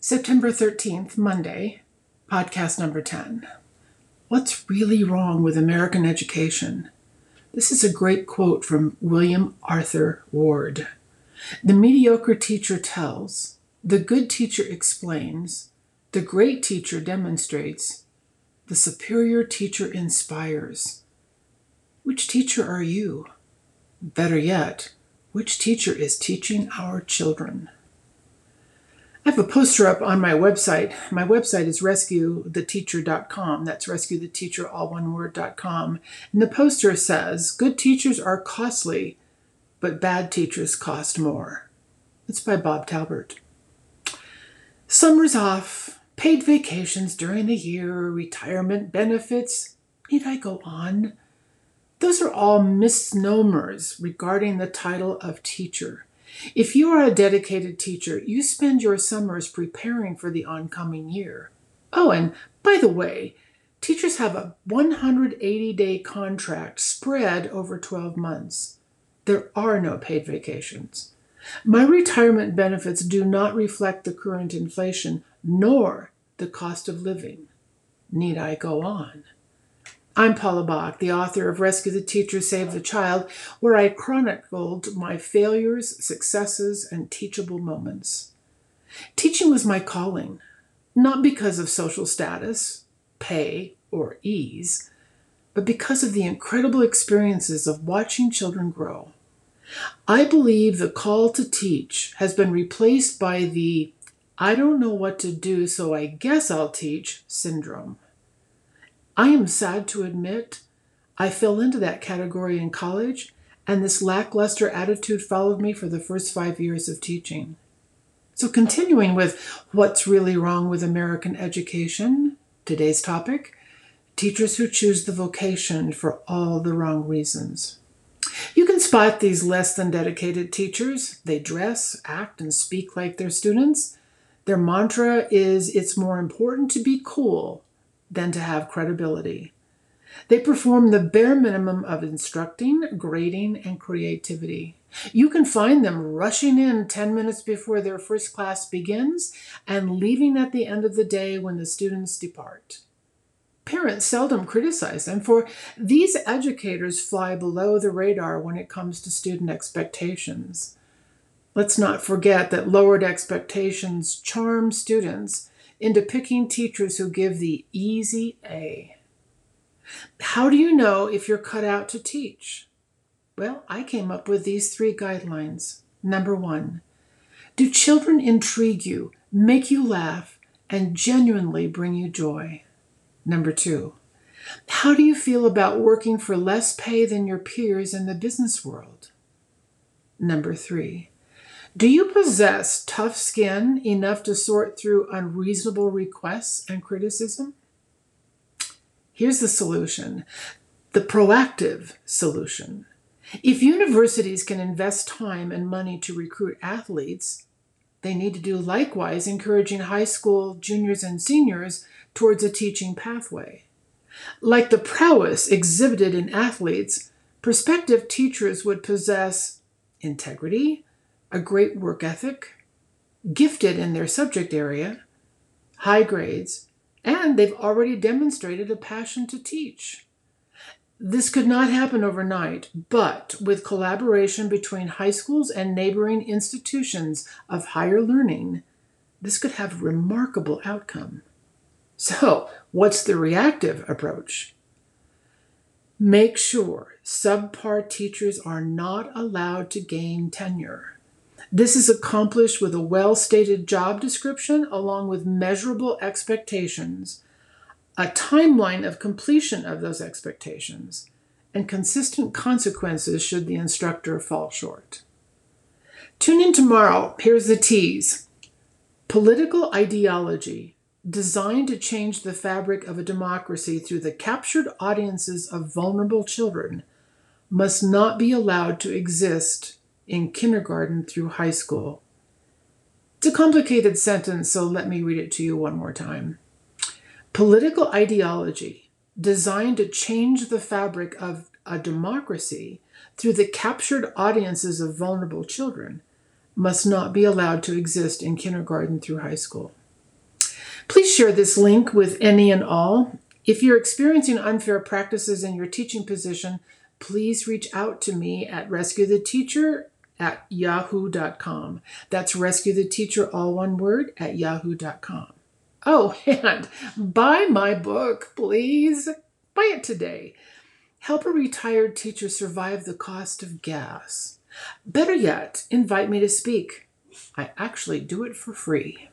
September 13th, Monday, podcast number 10. What's really wrong with American education? This is a great quote from William Arthur Ward. The mediocre teacher tells, the good teacher explains, the great teacher demonstrates, the superior teacher inspires. Which teacher are you? Better yet, which teacher is teaching our children? I have a poster up on my website. My website is rescuetheteacher.com. That's rescuetheteacher, all one word.com. And the poster says, Good teachers are costly, but bad teachers cost more. It's by Bob Talbert. Summer's off, paid vacations during the year, retirement benefits. Need I go on? Those are all misnomers regarding the title of teacher. If you are a dedicated teacher, you spend your summers preparing for the oncoming year. Oh, and by the way, teachers have a 180 day contract spread over 12 months. There are no paid vacations. My retirement benefits do not reflect the current inflation nor the cost of living. Need I go on? I'm Paula Bach, the author of Rescue the Teacher, Save the Child, where I chronicled my failures, successes, and teachable moments. Teaching was my calling, not because of social status, pay, or ease, but because of the incredible experiences of watching children grow. I believe the call to teach has been replaced by the I don't know what to do, so I guess I'll teach syndrome. I am sad to admit I fell into that category in college, and this lackluster attitude followed me for the first five years of teaching. So, continuing with what's really wrong with American education, today's topic teachers who choose the vocation for all the wrong reasons. You can spot these less than dedicated teachers. They dress, act, and speak like their students. Their mantra is it's more important to be cool than to have credibility. They perform the bare minimum of instructing, grading, and creativity. You can find them rushing in 10 minutes before their first class begins and leaving at the end of the day when the students depart. Parents seldom criticize them, for these educators fly below the radar when it comes to student expectations. Let's not forget that lowered expectations charm students into picking teachers who give the easy A. How do you know if you're cut out to teach? Well, I came up with these three guidelines. Number one, do children intrigue you, make you laugh, and genuinely bring you joy? Number two, how do you feel about working for less pay than your peers in the business world? Number three, do you possess tough skin enough to sort through unreasonable requests and criticism? Here's the solution the proactive solution. If universities can invest time and money to recruit athletes, they need to do likewise, encouraging high school juniors and seniors towards a teaching pathway. Like the prowess exhibited in athletes, prospective teachers would possess integrity, a great work ethic, gifted in their subject area, high grades, and they've already demonstrated a passion to teach. This could not happen overnight, but with collaboration between high schools and neighboring institutions of higher learning, this could have a remarkable outcome. So, what's the reactive approach? Make sure subpar teachers are not allowed to gain tenure. This is accomplished with a well stated job description along with measurable expectations, a timeline of completion of those expectations, and consistent consequences should the instructor fall short. Tune in tomorrow. Here's the tease political ideology designed to change the fabric of a democracy through the captured audiences of vulnerable children must not be allowed to exist in kindergarten through high school. It's a complicated sentence, so let me read it to you one more time. Political ideology designed to change the fabric of a democracy through the captured audiences of vulnerable children must not be allowed to exist in kindergarten through high school. Please share this link with any and all. If you're experiencing unfair practices in your teaching position, please reach out to me at rescuetheteacher at yahoo.com. That's rescue the teacher, all one word, at yahoo.com. Oh, and buy my book, please. Buy it today. Help a retired teacher survive the cost of gas. Better yet, invite me to speak. I actually do it for free.